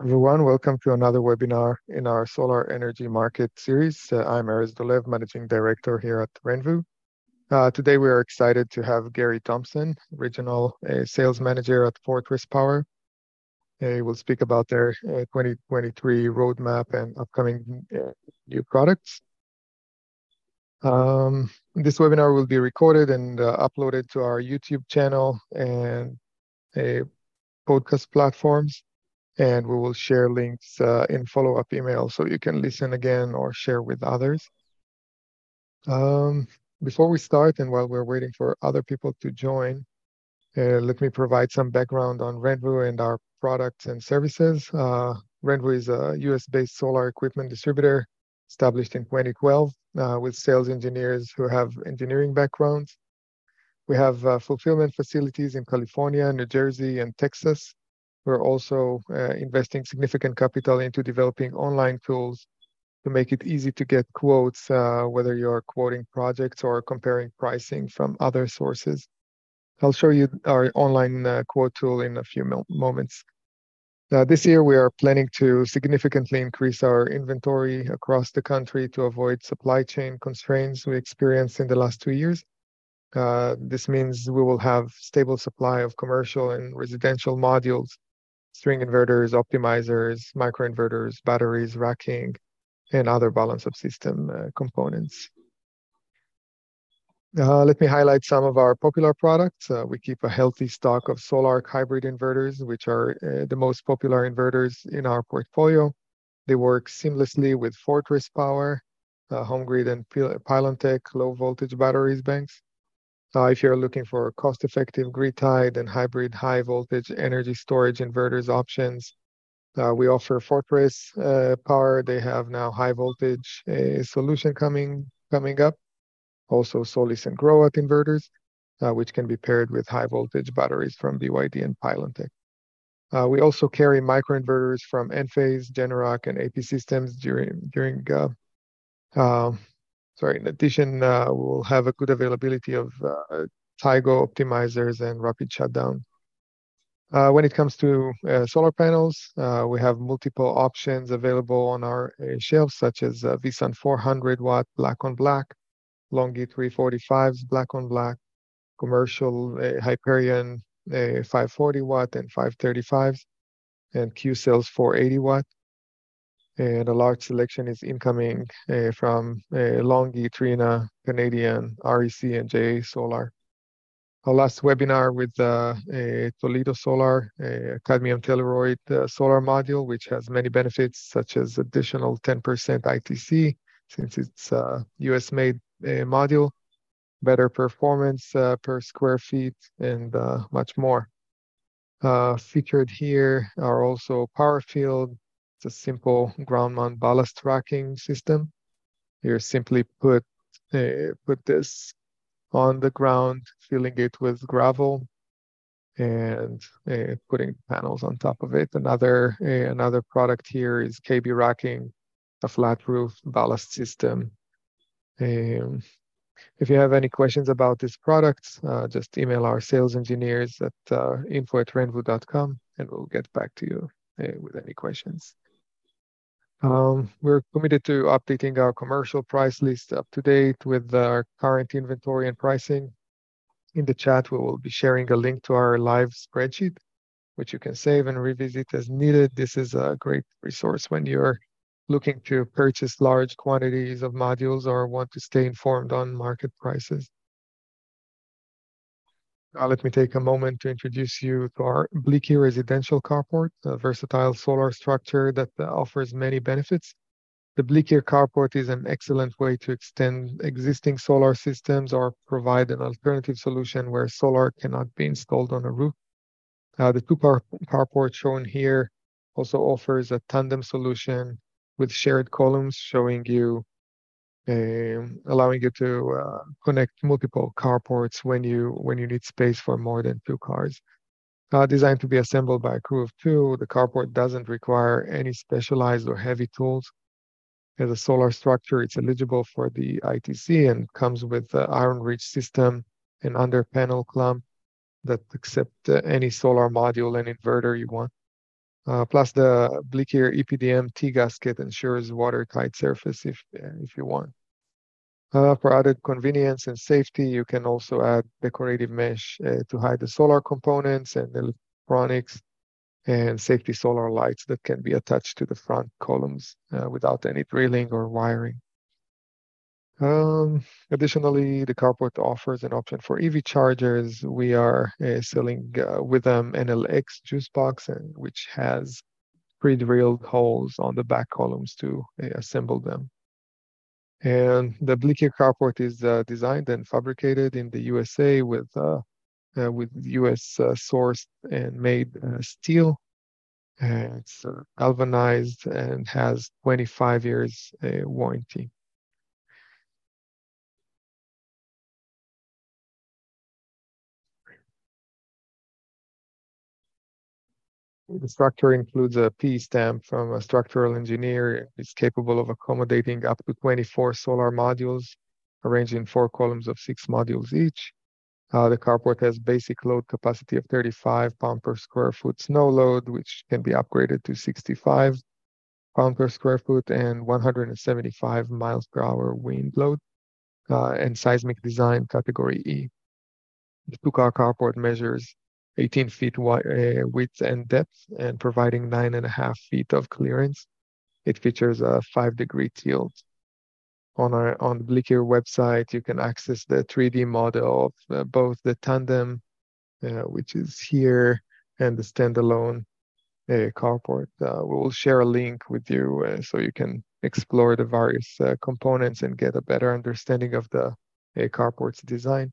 Everyone, welcome to another webinar in our solar energy market series. Uh, I'm Erez Dolev, Managing Director here at Renvu. Uh, today we are excited to have Gary Thompson, Regional uh, Sales Manager at Fortress Power. He will speak about their uh, 2023 roadmap and upcoming uh, new products. Um, this webinar will be recorded and uh, uploaded to our YouTube channel and podcast platforms and we will share links uh, in follow-up email so you can listen again or share with others. Um, before we start and while we're waiting for other people to join, uh, let me provide some background on Renvu and our products and services. Uh, Renvu is a US-based solar equipment distributor established in 2012 uh, with sales engineers who have engineering backgrounds. We have uh, fulfillment facilities in California, New Jersey, and Texas, we're also uh, investing significant capital into developing online tools to make it easy to get quotes, uh, whether you're quoting projects or comparing pricing from other sources. I'll show you our online uh, quote tool in a few moments. This year, we are planning to significantly increase our inventory across the country to avoid supply chain constraints we experienced in the last two years. This means we will have stable supply of commercial and residential modules string inverters, optimizers, microinverters, batteries, racking, and other balance of system uh, components. Uh, let me highlight some of our popular products. Uh, we keep a healthy stock of Sol-Ark hybrid inverters, which are uh, the most popular inverters in our portfolio. They work seamlessly with Fortress Power, uh, HomeGrid, and Pylontech low voltage batteries banks. Uh, if you're looking for cost-effective grid-tied and hybrid high-voltage energy storage inverters options, uh, we offer Fortress uh, Power. They have now high-voltage solution coming coming up. Also, Solis and Growatt inverters, which can be paired with high-voltage batteries from BYD and Pylontech. Uh, we also carry microinverters from Enphase, Generac, and AP Systems during during sorry, in addition, uh, we'll have a good availability of uh, Tigo optimizers and rapid shutdown. Uh, when it comes to uh, solar panels, uh, we have multiple options available on our uh, shelves, such as VSUN 400 watt black on black, Longi 345s black on black, commercial Hyperion 540 watt and 535s, and Q cells 480 watt and a large selection is incoming uh, from uh, Longi, Trina, Canadian, REC, and JA Solar. Our last webinar with uh, Toledo Solar, a cadmium telluride uh, solar module, which has many benefits such as additional 10% ITC since it's a US-made uh, module, better performance uh, per square feet, and much more. featured here are also PowerField, it's a simple ground mount ballast tracking system. You simply put uh, put this on the ground, filling it with gravel, and uh, putting panels on top of it. Another uh, another product here is KB racking, a flat roof ballast system. Um, if you have any questions about this product, uh, just email our sales engineers at uh, info at renvu.com and we'll get back to you uh, with any questions. Um, we're committed to updating our commercial price list up to date with our current inventory and pricing. In the chat, we will be sharing a link to our live spreadsheet, which you can save and revisit as needed. This is a great resource when you're looking to purchase large quantities of modules or want to stay informed on market prices. Uh, let me take a moment to introduce you to our Blikir residential carport, a versatile solar structure that uh, offers many benefits. The Blikir carport is an excellent way to extend existing solar systems or provide an alternative solution where solar cannot be installed on a roof. Uh, the two car- carport shown here also offers a tandem solution with shared columns showing you allowing you to uh, connect multiple carports when you when you need space for more than two cars. Uh, designed to be assembled by a crew of two, the carport doesn't require any specialized or heavy tools. As a solar structure, it's eligible for the ITC and comes with the IronRidge system and under panel clamp that accept uh, any solar module and inverter you want. Uh, plus the Blikir EPDM T-gasket ensures watertight surface if, if you want. Uh, for added convenience and safety, you can also add decorative mesh uh, to hide the solar components and electronics and safety solar lights that can be attached to the front columns uh, without any drilling or wiring. Um, additionally, the carport offers an option for EV chargers. We are uh, selling uh, with them Enel X JuiceBox, which has pre-drilled holes on the back columns to uh, assemble them. And the Blikir carport is uh, designed and fabricated in the USA with uh, uh, with US sourced and made steel. it's galvanized and has 25 years warranty. The structure includes a P stamp from a structural engineer. It's capable of accommodating up to 24 solar modules arranged in four columns of six modules each. Uh, the carport has basic load capacity of 35 pound per square foot snow load, which can be upgraded to 65 pound per square foot and 175 miles per hour wind load, uh, and seismic design category E. The two-car carport measures 18 feet wide, uh, width and depth and providing nine and a half feet of clearance. It features a five degree tilt. On our on the Blikir website, you can access the 3D model of uh, both the tandem, uh, which is here, and the standalone uh, carport. Uh, we will share a link with you uh, so you can explore the various components and get a better understanding of the carport's design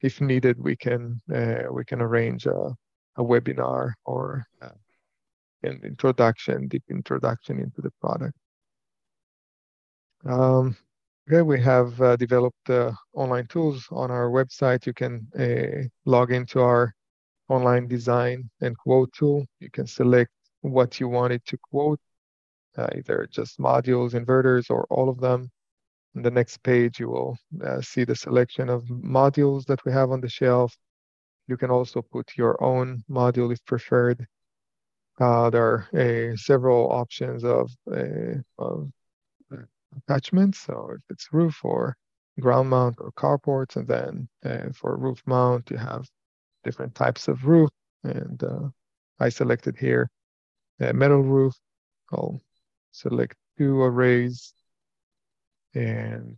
if needed, we can uh, we can arrange a, a webinar or uh, an introduction, deep introduction into the product. Um, okay, we have uh, developed uh, online tools on our website. You can uh, log into our online design and quote tool. You can select what you wanted to quote, uh, either just modules, inverters, or all of them. On the next page, you will uh, see the selection of modules that we have on the shelf. You can also put your own module if preferred. Uh, there are uh, several options of, uh, of attachments. So if it's roof or ground mount or carports, and then uh, for roof mount, you have different types of roof. And I selected here metal roof. I'll select two arrays and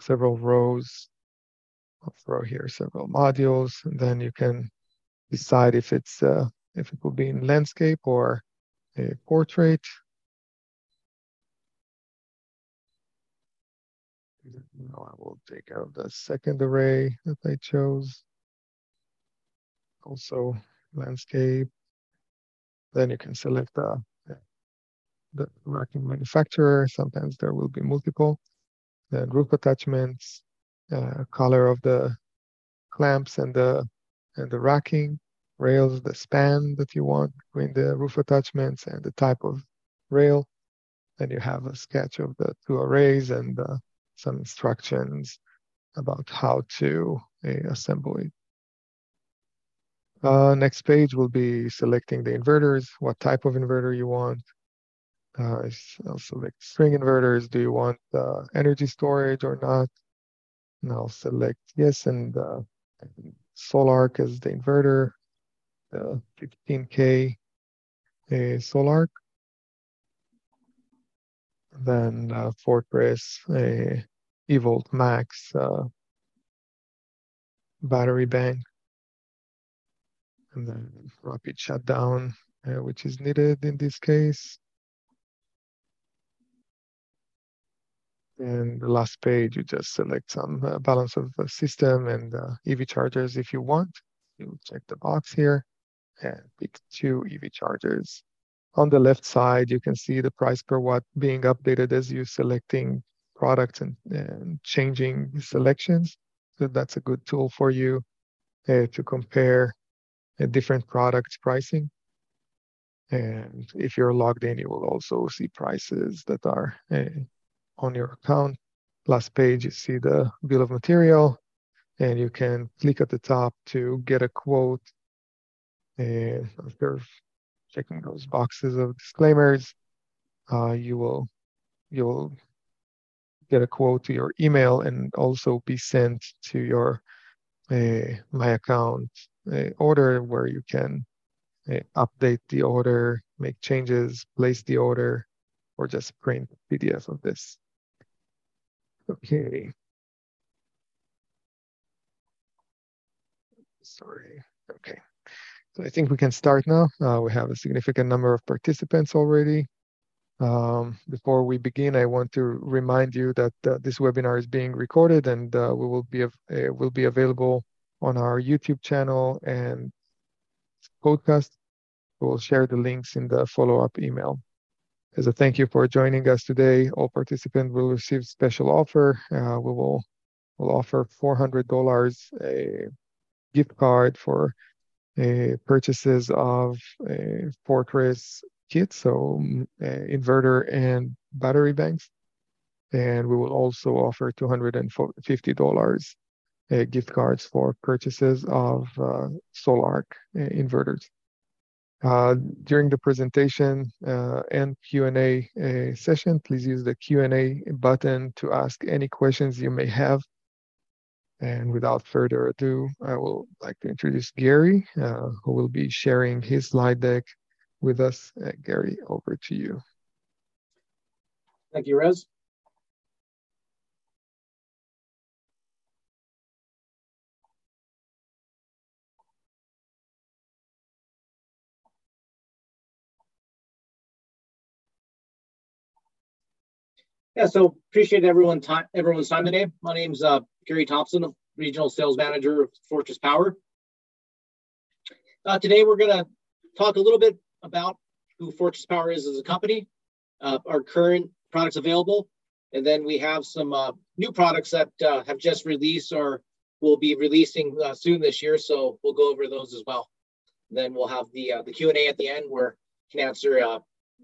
several rows. I'll throw here several modules, and then you can decide if it's uh, if it will be in landscape or a portrait. Now I will take out the second array that I chose. Also landscape. Then you can select the the racking manufacturer. Sometimes there will be multiple. Then roof attachments, uh, color of the clamps and the and the racking, rails, the span that you want between the roof attachments and the type of rail. Then you have a sketch of the two arrays and uh, some instructions about how to uh, assemble it. Uh, next page will be selecting the inverters, what type of inverter you want, uh, I'll select string inverters. Do you want uh, energy storage or not? And I'll select yes and uh, Sol-Ark as the inverter, the 15K uh, Sol-Ark. Then uh, Fortress a eVault Max uh, battery bank. And then rapid shutdown, uh, which is needed in this case. And the last page, you just select some uh, balance of the system and uh, EV chargers if you want. You check the box here and pick two EV chargers. On the left side, you can see the price per watt being updated as you're selecting products and, and changing selections. So that's a good tool for you uh, to compare uh, different products pricing. And if you're logged in, you will also see prices that are uh, on your account. Last page, you see the bill of material, and you can click at the top to get a quote. And after checking those boxes of disclaimers, uh, you will you'll get a quote to your email and also be sent to your uh, my account uh, order where you can uh, update the order, make changes, place the order, or just print PDF of this. Okay. Sorry. Okay. So I think we can start now. Uh, we have a significant number of participants already. Um, before we begin, I want to remind you that uh, this webinar is being recorded and uh, we will be uh, will be available on our YouTube channel and podcast. We'll share the links in the follow-up email. As a thank you for joining us today, all participants will receive special offer. Uh, we will will offer $400 a gift card for uh, purchases of a Fortress kit, so uh, inverter and battery banks. And we will also offer $250 uh, gift cards for purchases of uh, Sol-Ark uh, inverters. Uh, during the presentation uh, and Q&A uh, session, please use the Q&A button to ask any questions you may have. And without further ado, I will like to introduce Gary, who will be sharing his slide deck with us. Gary, over to you. Thank you, Rez. Yeah, so appreciate everyone time, everyone's time today. My name's uh, Gary Thompson, Regional Sales Manager of Fortress Power. Uh, today we're going to talk a little bit about who Fortress Power is as a company, uh, our current products available, and then we have some uh, new products that uh, have just released or will be releasing uh, soon this year. So we'll go over those as well. Then we'll have the the Q and A at the end where you can answer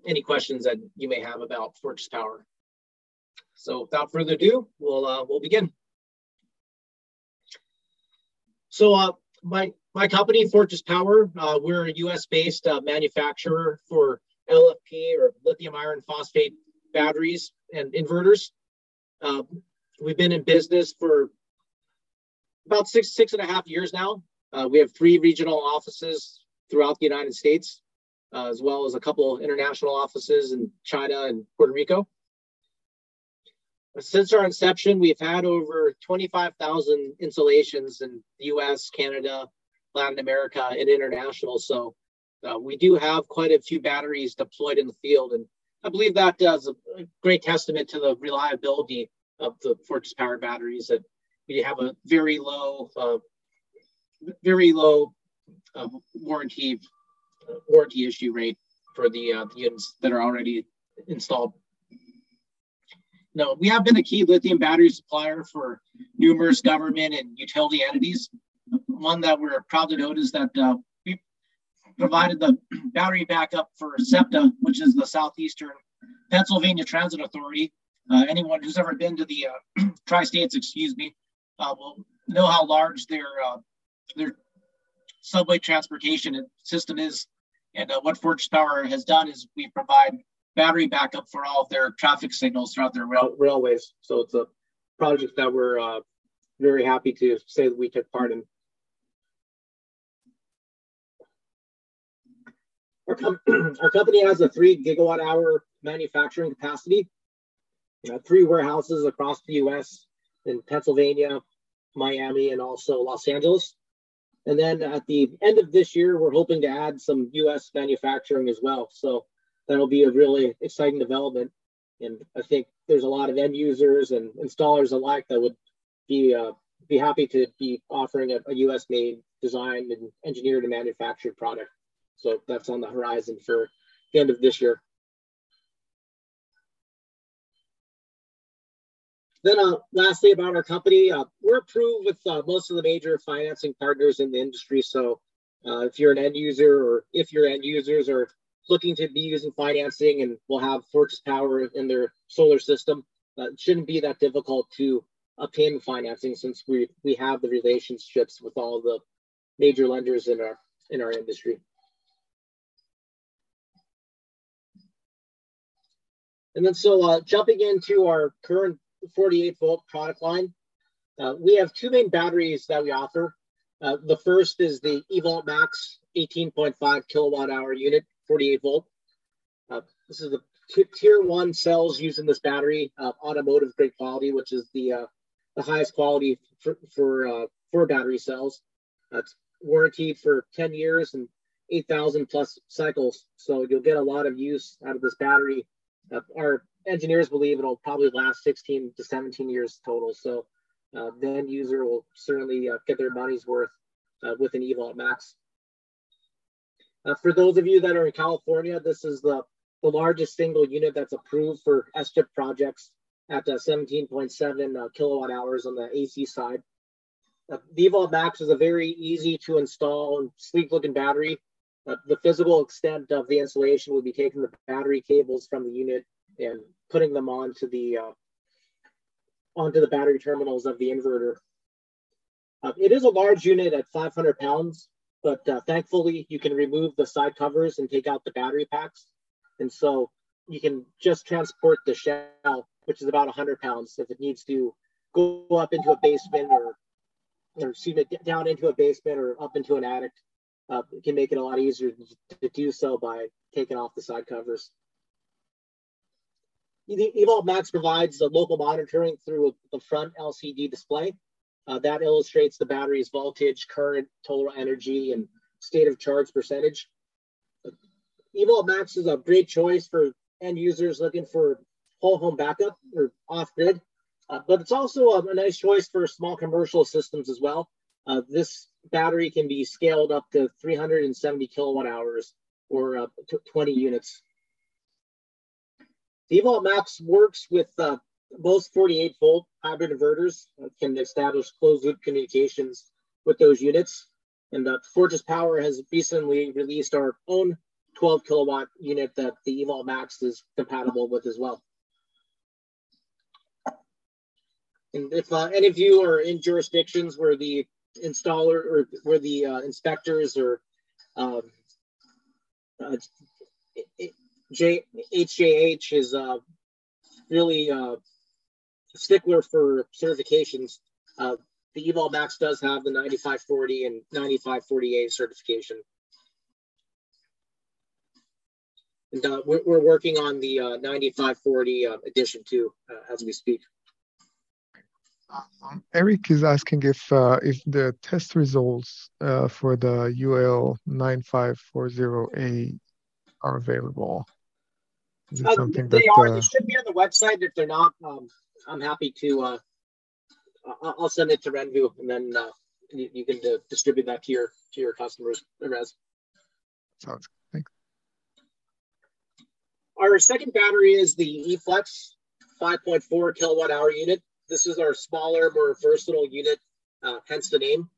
any questions that you may have about Fortress Power. So without further ado, we'll uh, we'll begin. So uh, my my company, Fortress Power, uh, we're a U.S.-based uh, manufacturer for LFP or lithium iron phosphate batteries and inverters. Uh, we've been in business for about six six and a half years now. Uh, we have three regional offices throughout the United States, as well as a couple international offices in China and Puerto Rico. Since our inception, we've had over 25,000 installations in the US, Canada, Latin America, and international. So uh, we do have quite a few batteries deployed in the field. And I believe that does a great testament to the reliability of the Fortress Power batteries that we have a very low, uh, very low uh, warranty warranty issue rate for the, uh, the units that are already installed. No, we have been a key lithium battery supplier for numerous government and utility entities. One that we're proud to note is that uh, we provided the battery backup for SEPTA, which is the Southeastern Pennsylvania Transit Authority. Uh, anyone who's ever been to the uh, tri-states, excuse me, uh, will know how large their uh, their subway transportation system is. And uh, what Forge Power has done is we provide battery backup for all of their traffic signals throughout their rail- railways. So it's a project that we're uh, very happy to say that we took part in. Our, com- our company has a three gigawatt hour manufacturing capacity, uh, three warehouses across the US in Pennsylvania, Miami, and also Los Angeles. And then at the end of this year, we're hoping to add some US manufacturing as well. So that'll be a really exciting development. And I think there's a lot of end users and installers alike that would be uh, be happy to be offering a, a U.S. made, designed and engineered and manufactured product. So that's on the horizon for the end of this year. Then, uh, lastly, about our company, uh, we're approved with uh, most of the major financing partners in the industry. So, uh, if you're an end user, or if your end users are looking to be using financing and will have purchase power in their solar system, uh, shouldn't be that difficult to obtain financing since we we have the relationships with all the major lenders in our in our industry. And then so uh, jumping into our current 48 volt product line, uh, we have two main batteries that we offer. Uh, the first is the eVault Max 18.5 kilowatt hour unit. 48 volt. Uh, this is the tier one cells using this battery, uh, automotive grade quality, which is the uh, the highest quality for for, uh, for battery cells. It's warranted for 10 years and 8,000 plus cycles. So you'll get a lot of use out of this battery. our engineers believe it'll probably last 16 to 17 years total. So uh, the end user will certainly uh, get their money's worth uh, with an eVault Max. Uh, for those of you that are in California, this is the, the largest single unit that's approved for SGIP projects at 17.7 uh, kilowatt hours on the AC side. Uh, the eVault Max is a very easy to install and sleek looking battery. the physical extent of the installation would be taking the battery cables from the unit and putting them onto the onto the battery terminals of the inverter. Uh, it is a large unit at 500 pounds, but uh, thankfully you can remove the side covers and take out the battery packs. And so you can just transport the shell, which is about 100 pounds, if it needs to go up into a basement or, or excuse me, down into a basement or up into an attic. Uh, it can make it a lot easier to do so by taking off the side covers. eVault Max provides the local monitoring through the front LCD display. Uh, that illustrates the battery's voltage, current, total energy, and state of charge percentage. eVault Max is a great choice for end users looking for whole home backup or off grid, uh, but it's also a, a, nice choice for small commercial systems as well. Uh, this battery can be scaled up to 370 kilowatt hours or uh, 20 units. The Max works with uh, most 48 volt hybrid inverters uh, can establish closed loop communications with those units. And uh, Fortress Power has recently released our own 12 kilowatt unit that the eVault Max is compatible with as well. And if uh, any of you are in jurisdictions where the installer or where the uh, inspectors or um, uh, J- HJH is uh, really uh, stickler for certifications. Uh, the eVault Max does have the 9540 and 9540A certification. And uh, we're, we're, working on the uh, 9540 uh, edition too, uh, as we speak. Um, Eric is asking if uh, if the test results uh, for the UL 9540A are available. Is it something they that, are. They should be on the website. If they're not, um, I'm happy to. Uh, I'll send it to Renvu, and then uh, you, you, can uh, distribute that to your to your customers. Res. Sounds good. Thanks. Our second battery is the eFlex 5.4 kilowatt hour unit. This is our smaller, more versatile unit, uh, hence the name.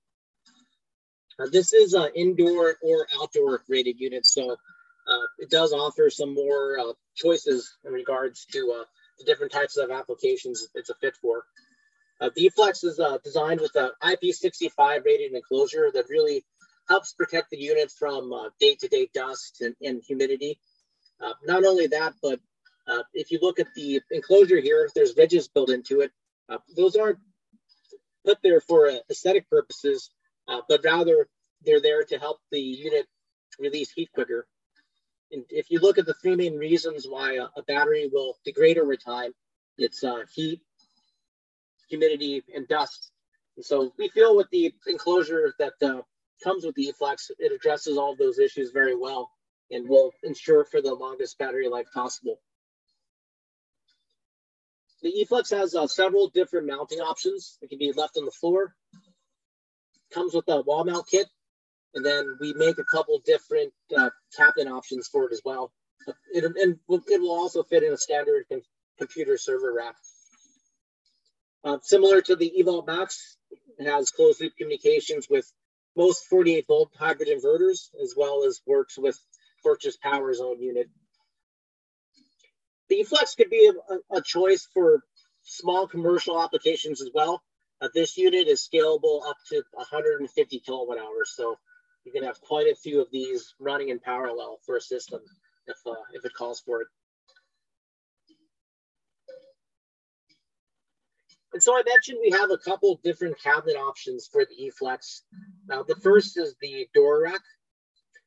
Uh, this is an indoor or outdoor rated unit, so uh, it does offer some more uh, choices in regards to uh, the different types of applications it's a fit for. Uh, eFlex is uh, designed with an IP65 rated enclosure that really helps protect the unit from uh, day-to-day dust and, and humidity. Uh, not only that, but uh, if you look at the enclosure here, there's ridges built into it. Uh, those aren't put there for aesthetic purposes, but rather they're there to help the unit release heat quicker if you look at the three main reasons why a, a battery will degrade over time, it's uh, heat, humidity, and dust. And so we feel with the enclosure that uh, comes with the eFlex, it addresses all of those issues very well and will ensure for the longest battery life possible. The eFlex has uh, several different mounting options. It can be left on the floor. Comes with a wall mount kit and then we make a couple different uh, cabinet options for it as well. It, and it will also fit in a standard com- computer server rack. Uh, similar to the eVault Max, it has closed loop communications with most 48 volt hybrid inverters, as well as works with Fortress Power's own unit. The eFlex could be a, a choice for small commercial applications as well. Uh, this unit is scalable up to 150 kilowatt hours, so you can have quite a few of these running in parallel for a system if, uh, if it calls for it. And so I mentioned we have a couple different cabinet options for the eFlex. Now the first is the Dura-Rack.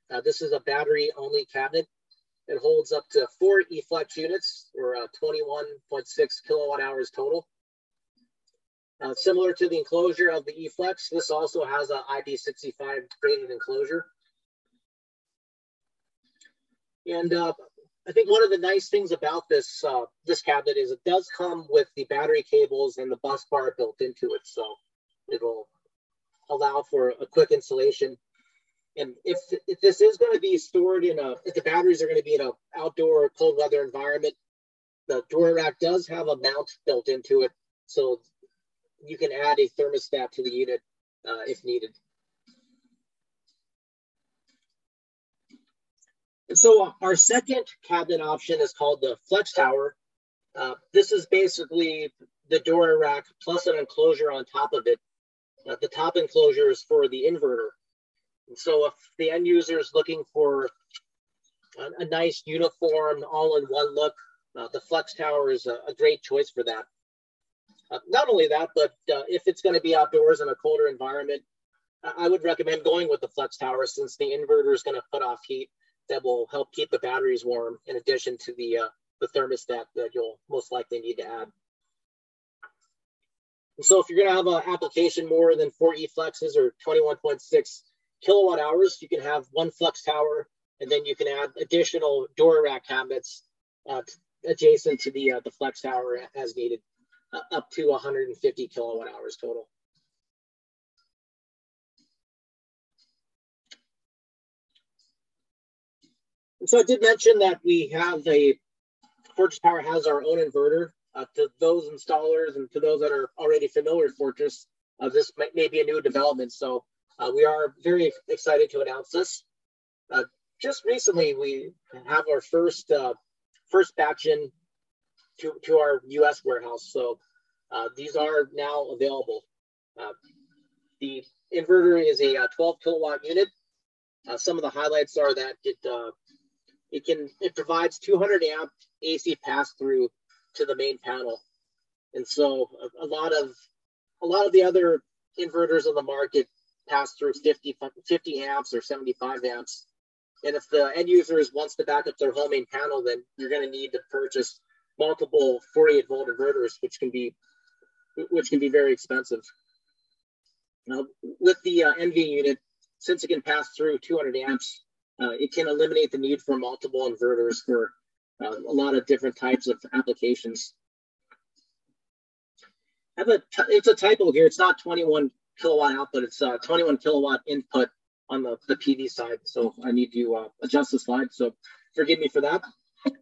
Uh, this is a battery only cabinet. It holds up to four eFlex units or uh, 21.6 kilowatt hours total. Uh, similar to the enclosure of the eFlex, this also has an IP65 rated enclosure. And uh, I think one of the nice things about this uh, this cabinet is it does come with the battery cables and the bus bar built into it, so it'll allow for a quick installation. And if, if this is going to be stored in a, if the batteries are going to be in an outdoor cold weather environment, the Dura-Rack does have a mount built into it, so you can add a thermostat to the unit uh, if needed. And so our second cabinet option is called the Flex Tower. Uh, this is basically the Dura-Rack plus an enclosure on top of it. Uh, the top enclosure is for the inverter. And so if the end user is looking for a, a nice uniform all-in-one look, uh, the Flex Tower is a, a, great choice for that. Uh, not only that, but uh, if it's going to be outdoors in a colder environment, I would recommend going with the Flex Tower since the inverter is going to put off heat that will help keep the batteries warm in addition to the, uh, the thermostat that you'll most likely need to add. And so if you're going to have an application more than four E-flexes or 21.6 kilowatt hours, you can have one flex tower, and then you can add additional Dura-Rack cabinets uh, adjacent to the, uh, the flex tower as needed, up to 150 kilowatt hours total. And so I did mention that we have a Fortress Power has our own inverter. Uh, to those installers and to those that are already familiar with Fortress, uh, this may, may, be a new development. So uh, we are very excited to announce this. Uh, just recently, we have our first uh, first batch in to, to our U.S. warehouse. So uh, these are now available. Uh, the inverter is a uh, 12 kilowatt unit. Uh, some of the highlights are that it it can it provides 200 amp AC pass through to the main panel, and so a, a, lot of a lot of the other inverters on the market pass through 50 50 amps or 75 amps. And if the end users wants to back up their whole main panel, then you're going to need to purchase multiple 48 volt inverters, which can be which can be very expensive. Now, with the uh, Envy unit, since it can pass through 200 amps, uh, it can eliminate the need for multiple inverters for uh, a lot of different types of applications. I have a it's a typo here. It's not 21 kilowatt output. It's uh, 21 kilowatt input on the, the PV side. So I need to uh, adjust the slide. So forgive me for that.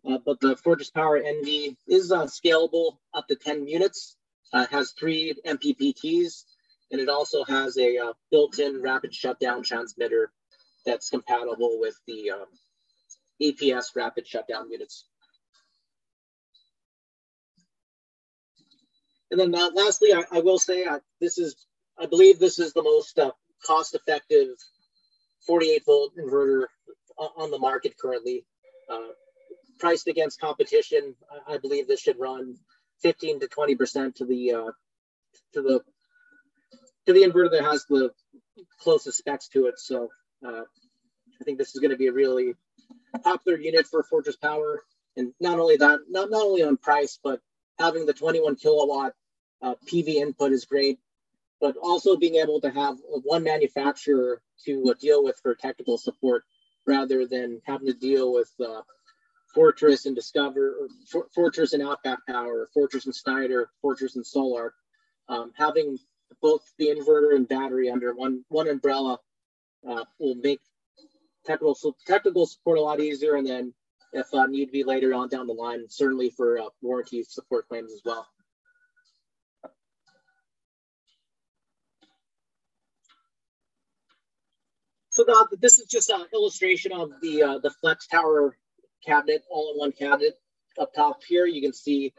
Uh, but the Fortress Power Envy is uh, scalable up to 10 units. Uh, has three MPPTs, and it also has a uh, built-in rapid shutdown transmitter that's compatible with the um, EPS rapid shutdown units. And then uh, lastly, I, I, will say uh, this is, I believe this is the most cost-effective 48 volt inverter on the market currently. Priced against competition, I, I, believe this should run 15 to 20 percent to the uh, to the to the inverter that has the closest specs to it. So uh, I think this is going to be a really popular unit for Fortress Power. And not only that, not, not only on price, but having the 21 kilowatt uh, PV input is great, but also being able to have one manufacturer to deal with for technical support rather than having to deal with uh, Fortress and Discover, For- Fortress and Outback Power, Fortress and Schneider, Fortress and Solar. Um, having both the inverter and battery under one one umbrella uh, will make technical technical support a lot easier, and then if uh, need be later on down the line, certainly for uh, warranty support claims as well. So now this is just an illustration of the uh, the Flex Tower cabinet, all-in-one cabinet. Up top here, you can see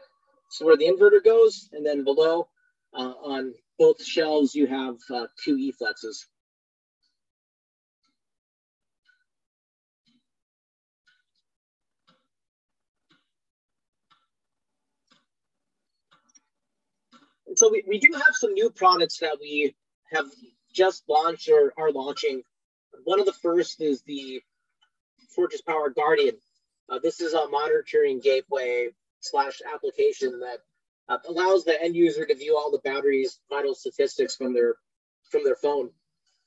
so where the inverter goes, and then below uh, on both shelves, you have uh, two E-flexes. so we, we do have some new products that we have just launched or are launching. One of the first is the Fortress Power Guardian. Uh, this is a monitoring gateway slash application that uh, allows the end user to view all the battery's vital statistics from their from their phone.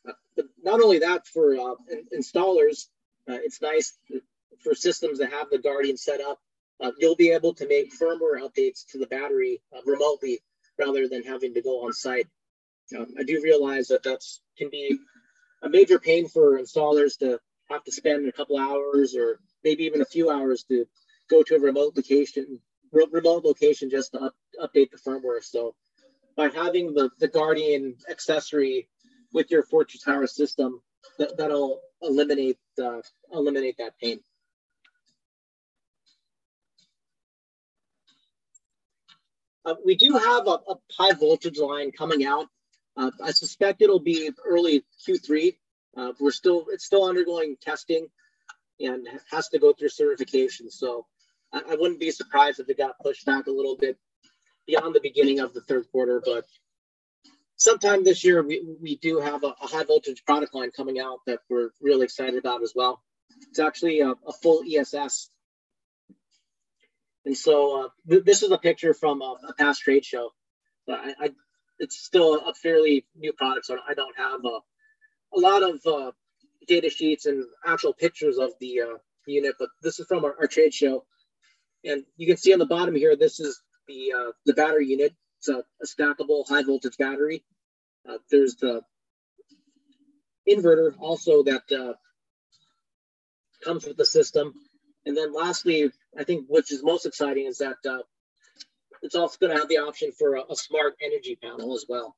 Uh, not only that, for uh, in, installers, uh, it's nice for systems that have the Guardian set up. Uh, you'll be able to make firmware updates to the battery remotely rather than having to go on site. Um, I do realize that that's can be a major pain for installers to have to spend a couple hours or maybe even a few hours to go to a remote location, re- remote location just to up, update the firmware. So by having the, the Guardian accessory with your Fortress Tower system, that, that'll eliminate uh, eliminate that pain. Uh, we do have a, a, high voltage line coming out. Uh, I suspect it'll be early Q3. Uh, we're still it's still undergoing testing and has to go through certification. So I, I, wouldn't be surprised if it got pushed back a little bit beyond the beginning of the third quarter. But sometime this year we, we do have a, a high voltage product line coming out that we're really excited about as well. It's actually a, a full ESS and so uh, th- this is a picture from a, a past trade show. I, I, it's still a fairly new product, so I don't have a, a lot of uh, data sheets and actual pictures of the uh, unit. But this is from our, our, trade show, and you can see on the bottom here. This is the uh, the battery unit. It's a, a stackable high voltage battery. Uh, there's the inverter also that uh, comes with the system and then lastly, I think which is most exciting is that uh, it's also going to have the option for a, a smart energy panel as well.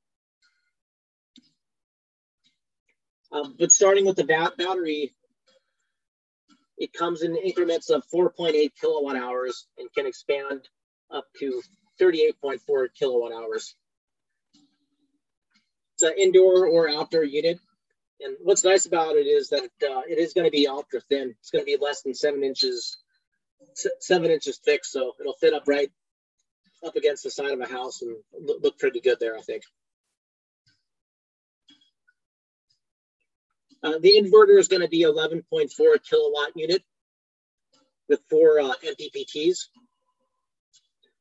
Um, but starting with the bat battery, it comes in increments of 4.8 kilowatt hours and can expand up to 38.4 kilowatt hours. It's an indoor or outdoor unit and what's nice about it is that uh, it is going to be ultra thin. It's going to be less than seven inches, seven inches thick, so it'll fit up right up against the side of a house and look pretty good there, I think. Uh, the inverter is going to be 11.4 kilowatt unit with four uh, MPPTs.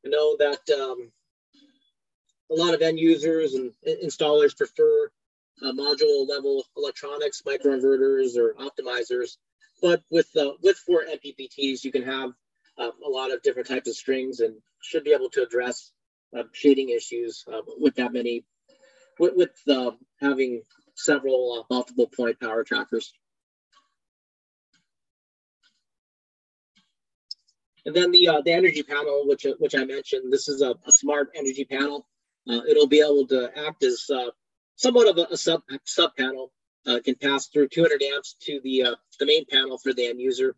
I know that um, a lot of end users and installers prefer uh, module level electronics, microinverters, or optimizers. But with uh, with four MPPTs, you can have uh, a lot of different types of strings and should be able to address uh, shading issues uh, with that many, with, with uh, having several multiple point power trackers. And then the the energy panel, which which I mentioned, this is a, a smart energy panel. it'll be able to act as somewhat of a, a sub sub panel. Uh, can pass through 200 amps to the uh, the main panel for the end user,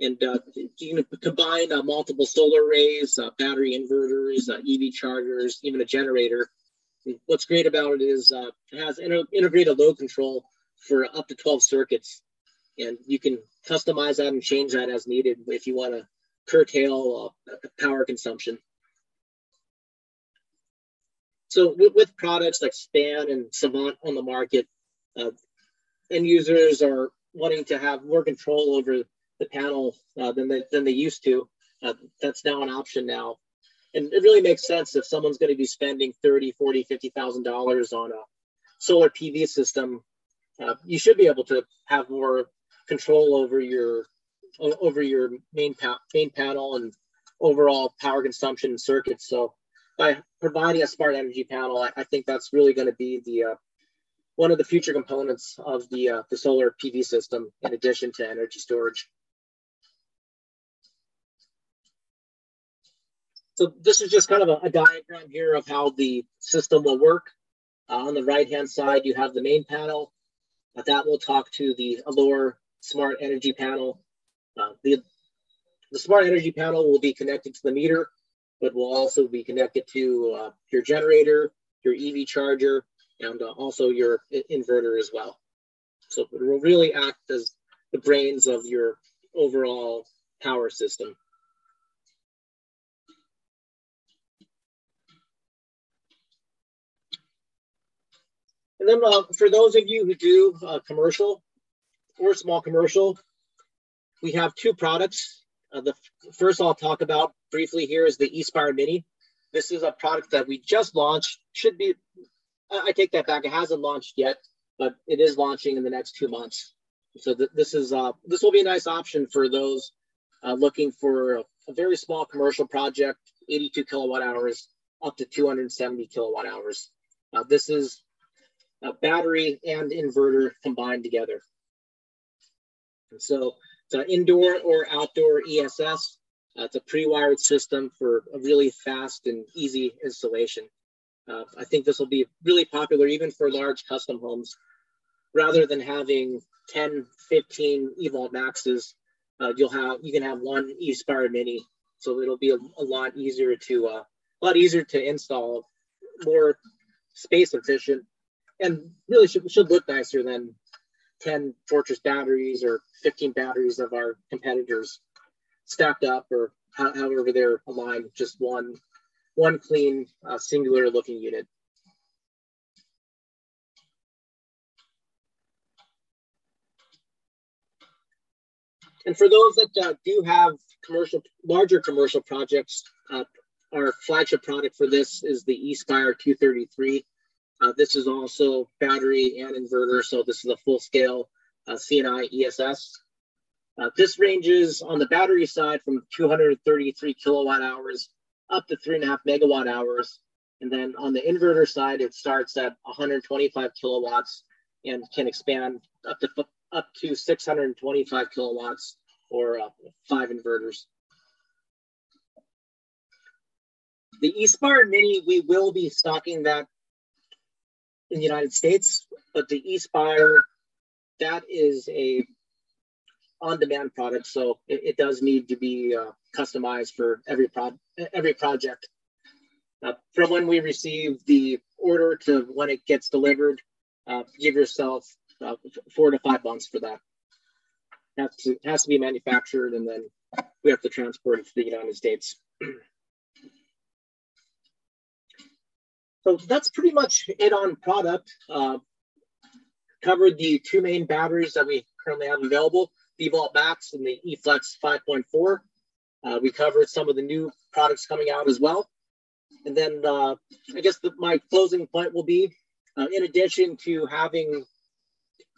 and uh, you can combine uh, multiple solar arrays, uh, battery inverters, uh, EV chargers, even a generator. What's great about it is it has inter- integrated load control for up to 12 circuits, and you can customize that and change that as needed if you want to curtail power consumption. So with, with, products like Span and Savant on the market, uh, end users are wanting to have more control over the panel uh, than they than they used to. Uh, that's now an option now, and it really makes sense if someone's going to be spending 30, 40, 50,000 dollars on a solar PV system. Uh, you should be able to have more control over your over your main pa- main panel and overall power consumption circuits. So by providing a smart energy panel, I, I think that's really going to be the uh, one of the future components of the uh, the solar PV system, in addition to energy storage. So this is just kind of a, a diagram here of how the system will work. Uh, on the right hand side, you have the main panel. Uh, that will talk to the Allure smart energy panel. Uh, the, the smart energy panel will be connected to the meter but will also be connected to uh, your generator, your EV charger, and uh, also your inverter as well. So it will really act as the brains of your overall power system. And then uh, for those of you who do uh, commercial or small commercial, we have two products. Uh, the first I'll talk about briefly here is the eSpire Mini. This is a product that we just launched. Should be, I take that back. It hasn't launched yet, but it is launching in the next two months. So th- this is uh, this will be a nice option for those uh, looking for a, a very small commercial project, 82 kilowatt hours up to 270 kilowatt hours. Uh, this is a battery and inverter combined together. And so it's an indoor or outdoor ESS. Uh, it's a pre-wired system for a really fast and easy installation. Uh, I think this will be really popular even for large custom homes. Rather than having 10, 15 eVault Maxes, uh, you'll have you can have one eSpire Mini, so it'll be a, a lot easier to uh, a lot easier to install, more space efficient, and really should should look nicer than 10 Fortress batteries or 15 batteries of our competitors stacked up or however they're aligned, just one one clean uh, singular looking unit. And for those that uh, do have commercial, larger commercial projects, uh, our flagship product for this is the eSpire 233. Uh, this is also battery and inverter, so this is a full scale uh, C&I ESS. Uh, this ranges on the battery side from 233 kilowatt hours up to three and a half megawatt hours. And then on the inverter side, it starts at 125 kilowatts and can expand up to up to 625 kilowatts or uh, five inverters. The eSpire Mini, we will be stocking that in the United States, but the eSpire, that is a on-demand product, so it, it does need to be uh, customized for every pro every project. Uh, from when we receive the order to when it gets delivered, uh, give yourself uh, four to five months for that. Has to has to be manufactured, and then we have to transport it to the United States. so that's pretty much it on product. Uh, covered the two main batteries that we currently have available: the Vault Max and the eFlex 5.4. Uh, we covered some of the new products coming out as well. And then uh, I guess the, my closing point will be, uh, in addition to having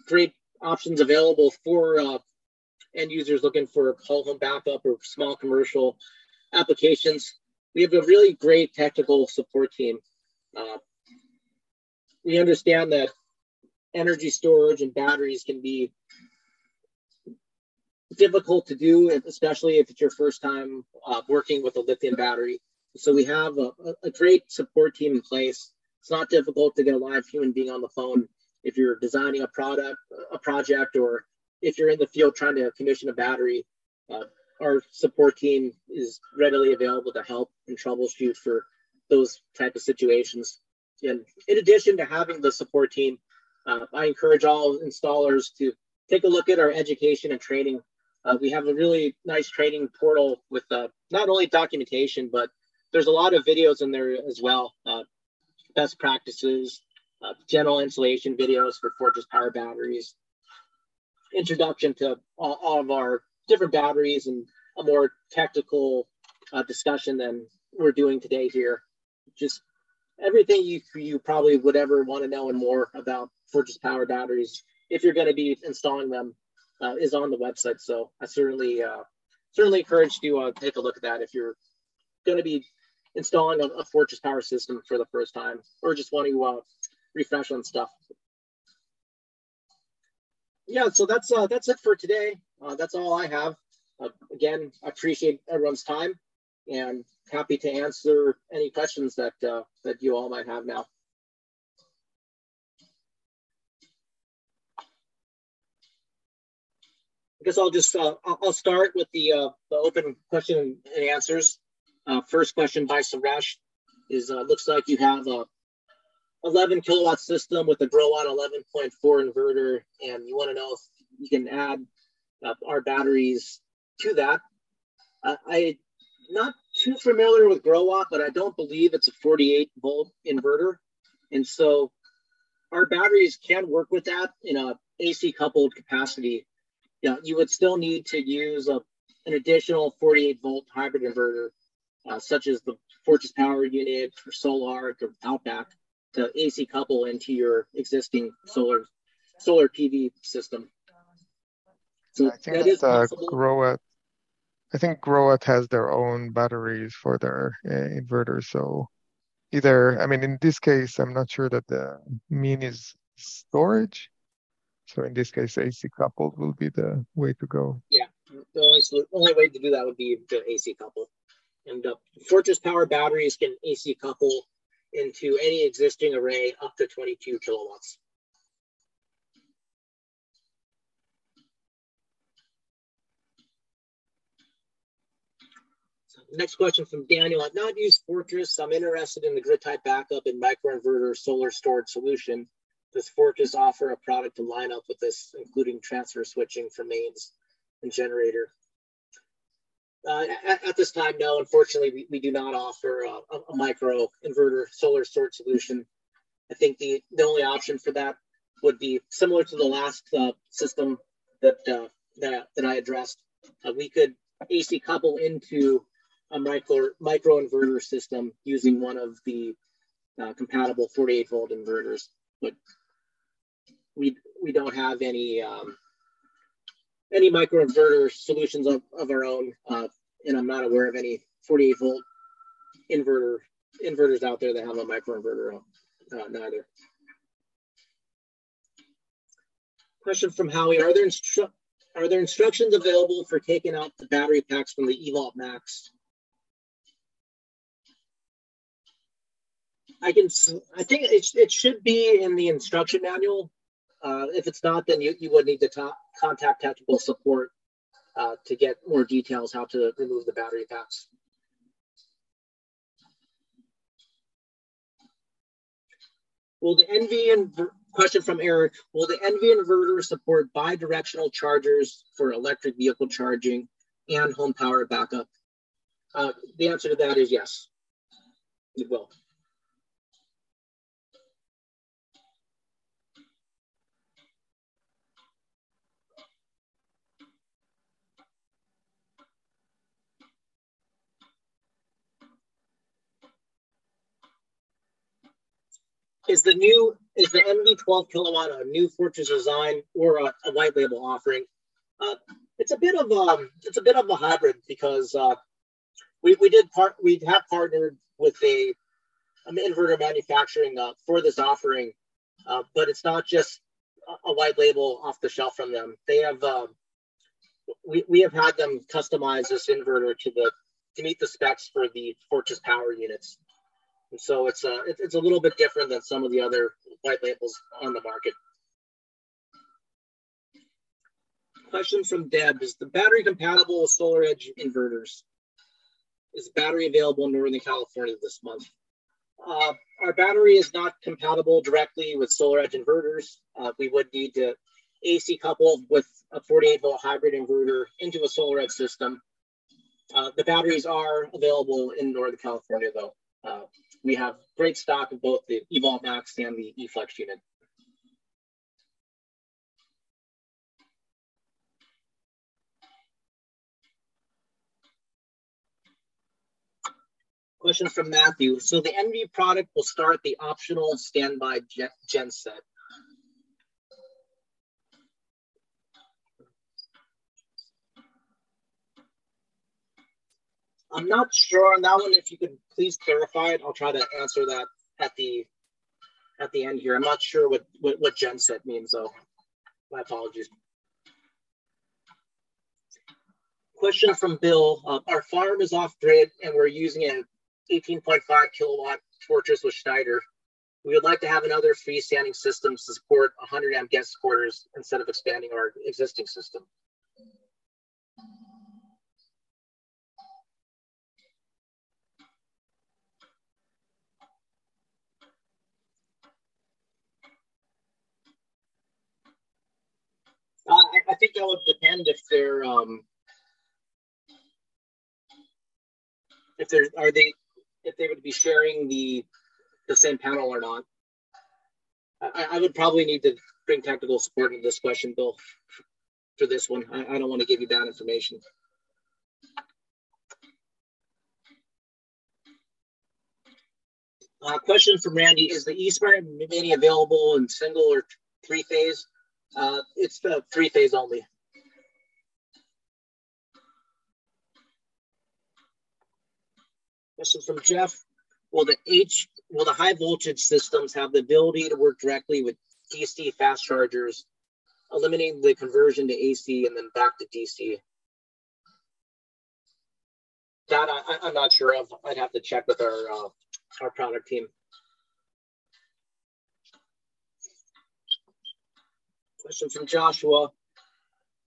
great options available for uh, end users looking for whole home backup or small commercial applications. We have a really great technical support team. Uh, we understand that energy storage and batteries can be difficult to do, especially if it's your first time uh, working with a lithium battery. So we have a, a, great support team in place. It's not difficult to get a live human being on the phone if you're designing a product, a project, or if you're in the field trying to commission a battery, uh, our support team is readily available to help and troubleshoot for those type of situations. And in addition to having the support team, uh, I encourage all installers to take a look at our education and training. Uh, we have a really nice training portal with uh, not only documentation, but there's a lot of videos in there as well. Uh, best practices, uh, general installation videos for Fortress Power batteries, introduction to all, all, of our different batteries, and a more technical uh, discussion than we're doing today here. Just everything you you probably would ever want to know and more about Fortress Power batteries, if you're going to be installing them, uh, is on the website. So I certainly uh, certainly encourage you to uh, take a look at that if you're going to be installing a, a, Fortress Power system for the first time, or just want to uh, refresh on stuff. Yeah, so that's uh, that's it for today. Uh, that's all I have. Again, I appreciate everyone's time and happy to answer any questions that uh, that you all might have now. I guess I'll just uh, I'll start with the uh, the open question and answers. Uh, first question by Suresh is uh, looks like you have a 11 kilowatt system with a Growatt 11.4 inverter, and you want to know if you can add our batteries to that. Uh, I'm not too familiar with Growatt, but I don't believe it's a 48 volt inverter. And so our batteries can work with that in a AC coupled capacity. Yeah, you would still need to use a, an additional 48 volt hybrid inverter, uh, such as the Fortress Power Unit or Sol-Ark or Outback, to AC couple into your existing solar solar PV system. So I think that is uh. I think Growatt has their own batteries for their uh, inverters. So either, I mean, in this case, I'm not sure that the mean is storage. So in this case, AC coupled will be the way to go. Yeah, the only only way to do that would be the AC couple. And uh, Fortress Power batteries can AC couple into any existing array up to 22 kilowatts. Next question from Daniel. I've not used Fortress. I'm interested in the grid type backup and microinverter solar storage solution. Does Fortress offer a product to line up with this, including transfer switching for mains and generator? Uh, at, at, this time, no, unfortunately, we, we do not offer a, a, micro inverter solar storage solution. I think the, the only option for that would be similar to the last uh, system that, uh, that, that I addressed. Uh, we could AC couple into a micro inverter system using one of the uh, compatible 48 volt inverters, but we we don't have any um, any micro inverter solutions of, of our own, uh, and I'm not aware of any 48 volt inverter inverters out there that have a micro inverter. Uh, neither. Question from Howie: Are there instru- are there instructions available for taking out the battery packs from the eVault Max I can. I think it, it should be in the instruction manual. Uh, if it's not, then you, you would need to ta- contact technical support uh, to get more details how to remove the battery packs. Will the Envy and question from Eric? Will the Envy inverter support bi-directional chargers for electric vehicle charging and home power backup? Uh, the answer to that is yes, it will. Is the new is the Envy 12 kilowatt a new Fortress design or a, a white label offering? Uh, it's a bit of um, it's a bit of a hybrid because uh, we, we did part we have partnered with a an inverter manufacturing uh, for this offering, uh, but it's not just a, a white label off the shelf from them. They have um, we, we have had them customize this inverter to the to meet the specs for the Fortress power units. So it's a, uh, it's a little bit different than some of the other white labels on the market. Question from Deb, is the battery compatible with SolarEdge inverters? Is battery available in Northern California this month? Uh, our battery is not compatible directly with SolarEdge inverters. Uh, we would need to AC couple with a 48 volt hybrid inverter into a SolarEdge system. Uh, the batteries are available in Northern California though. We have great stock of both the eVault Max and the eFlex unit. Question from Matthew. So the Envy product will start the optional standby gen set. I'm not sure on that one. If you could please clarify it, I'll try to answer that at the at the end here. I'm not sure what what, what genset means though. My apologies. Question from Bill. Uh, our farm is off grid and we're using an 18.5 kilowatt Fortress with Schneider. We would like to have another freestanding system to support 100 amp guest quarters instead of expanding our existing system. Uh, I, think that would depend if they're um, if they're are they if they would be sharing the the same panel or not. I, I would probably need to bring technical support into this question, Bill, for this one. I, I don't want to give you bad information. Uh, question from Randy: Is the eSpire Mini available in single or three phase? Uh, it's the three phase only. Question from Jeff: Will the H will the high voltage systems have the ability to work directly with DC fast chargers, eliminating the conversion to AC and then back to DC? That I, am not sure of. I'd have to check with our uh, our product team. Question from Joshua.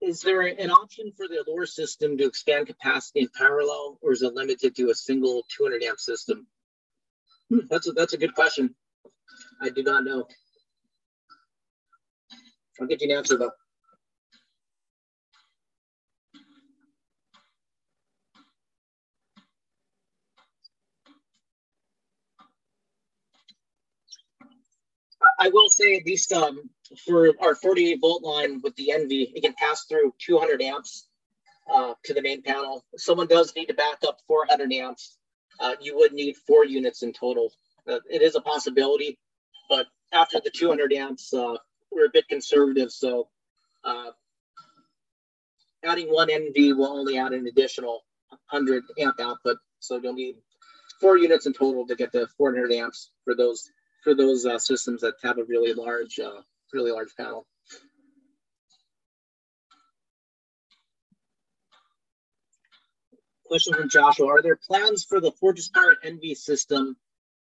Is there an option for the Allure system to expand capacity in parallel, or is it limited to a single 200 amp system? Hmm, that's a, that's a good question. I do not know. I'll get you an answer though. I will say at least um, for our 48 volt line with the Envy, it can pass through 200 amps uh, to the main panel. If someone does need to back up 400 amps, uh, you would need four units in total. Uh, it is a possibility, but after the 200 amps, uh, we're a bit conservative. So uh, adding one Envy will only add an additional 100 amp output. So you'll need four units in total to get the 400 amps for those for those uh, systems that have a really large, uh, really large panel. Question from Joshua: Are there plans for the Fortress Power Envy system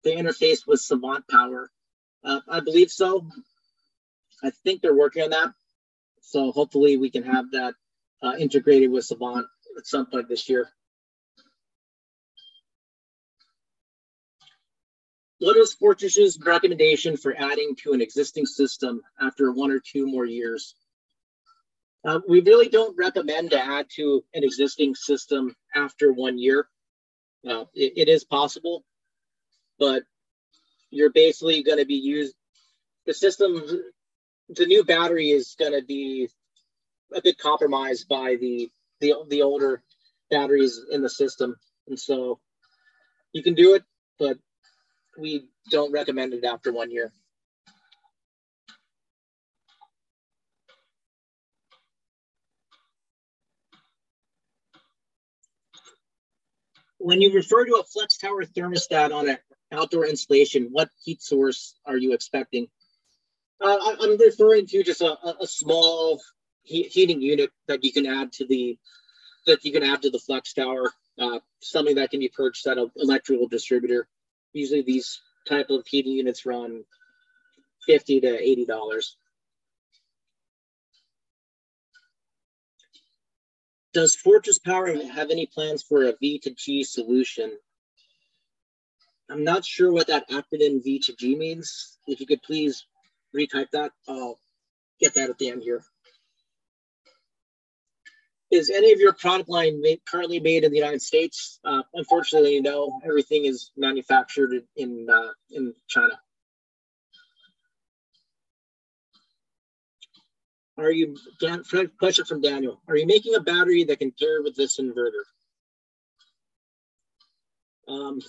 to interface with Savant Power? Uh, I believe so. I think they're working on that. So hopefully we can have that uh, integrated with Savant at some point this year. What is Fortress's recommendation for adding to an existing system after one or two more years? Uh, we really don't recommend to add to an existing system after one year. Uh, it, it is possible, but you're basically going to be used. The system, the new battery is going to be a bit compromised by the, the the older batteries in the system, and so you can do it, but we don't recommend it after one year. When you refer to a FlexTower thermostat on an outdoor installation, what heat source are you expecting? Uh, I'm referring to just a, a small heating unit that you can add to the that you can add to the FlexTower. Uh, something that can be purchased at an electrical distributor usually these type of heating units run 50 to 80 dollars. Does fortress power have any plans for a v to g solution? I'm not sure what that acronym v to g means. If you could please retype that i'll get that at the end here is any of your product line made, currently made in the United States? Uh, unfortunately, no. Everything is manufactured in uh, in China. Are you Dan, question from Daniel? Are you making a battery that can pair with this inverter? Um,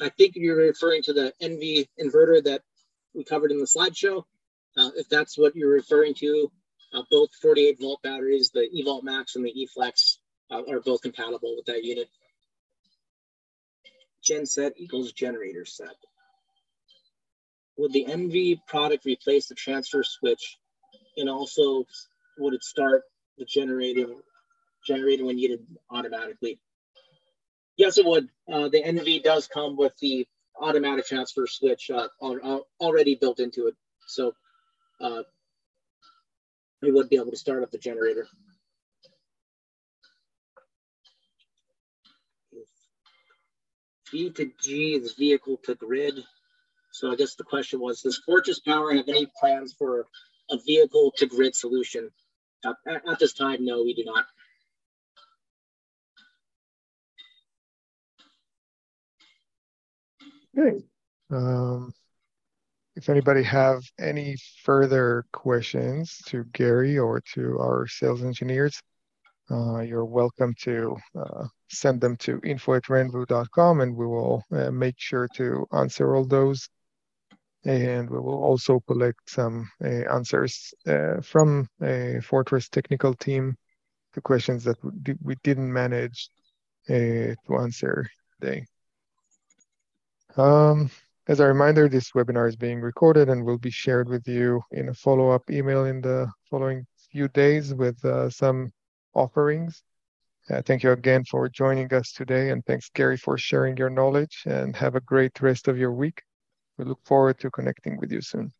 I think you're referring to the Envy inverter that we covered in the slideshow. Uh, if that's what you're referring to, uh, both 48 volt batteries, the eVault Max and the eFlex, uh, are both compatible with that unit. Gen set equals generator set. Would the Envy product replace the transfer switch? And also, would it start the generator generator when needed automatically? Yes, it would. Uh, the Envy does come with the automatic transfer switch uh, already built into it. So we would be able to start up the generator. V to G is vehicle to grid. So I guess the question was, does Fortress Power have any plans for a vehicle to grid solution? At, at this time, no, we do not. Okay. Um, if anybody have any further questions to Gary or to our sales engineers, uh, you're welcome to uh, send them to info at renvu.com and we will uh, make sure to answer all those. And we will also collect some uh, answers uh, from a Fortress technical team to questions that we didn't manage uh, to answer today. Um, as a reminder, this webinar is being recorded and will be shared with you in a follow-up email in the following few days with uh, some offerings. Uh, thank you again for joining us today, and thanks, Gary, for sharing your knowledge, and have a great rest of your week. We look forward to connecting with you soon.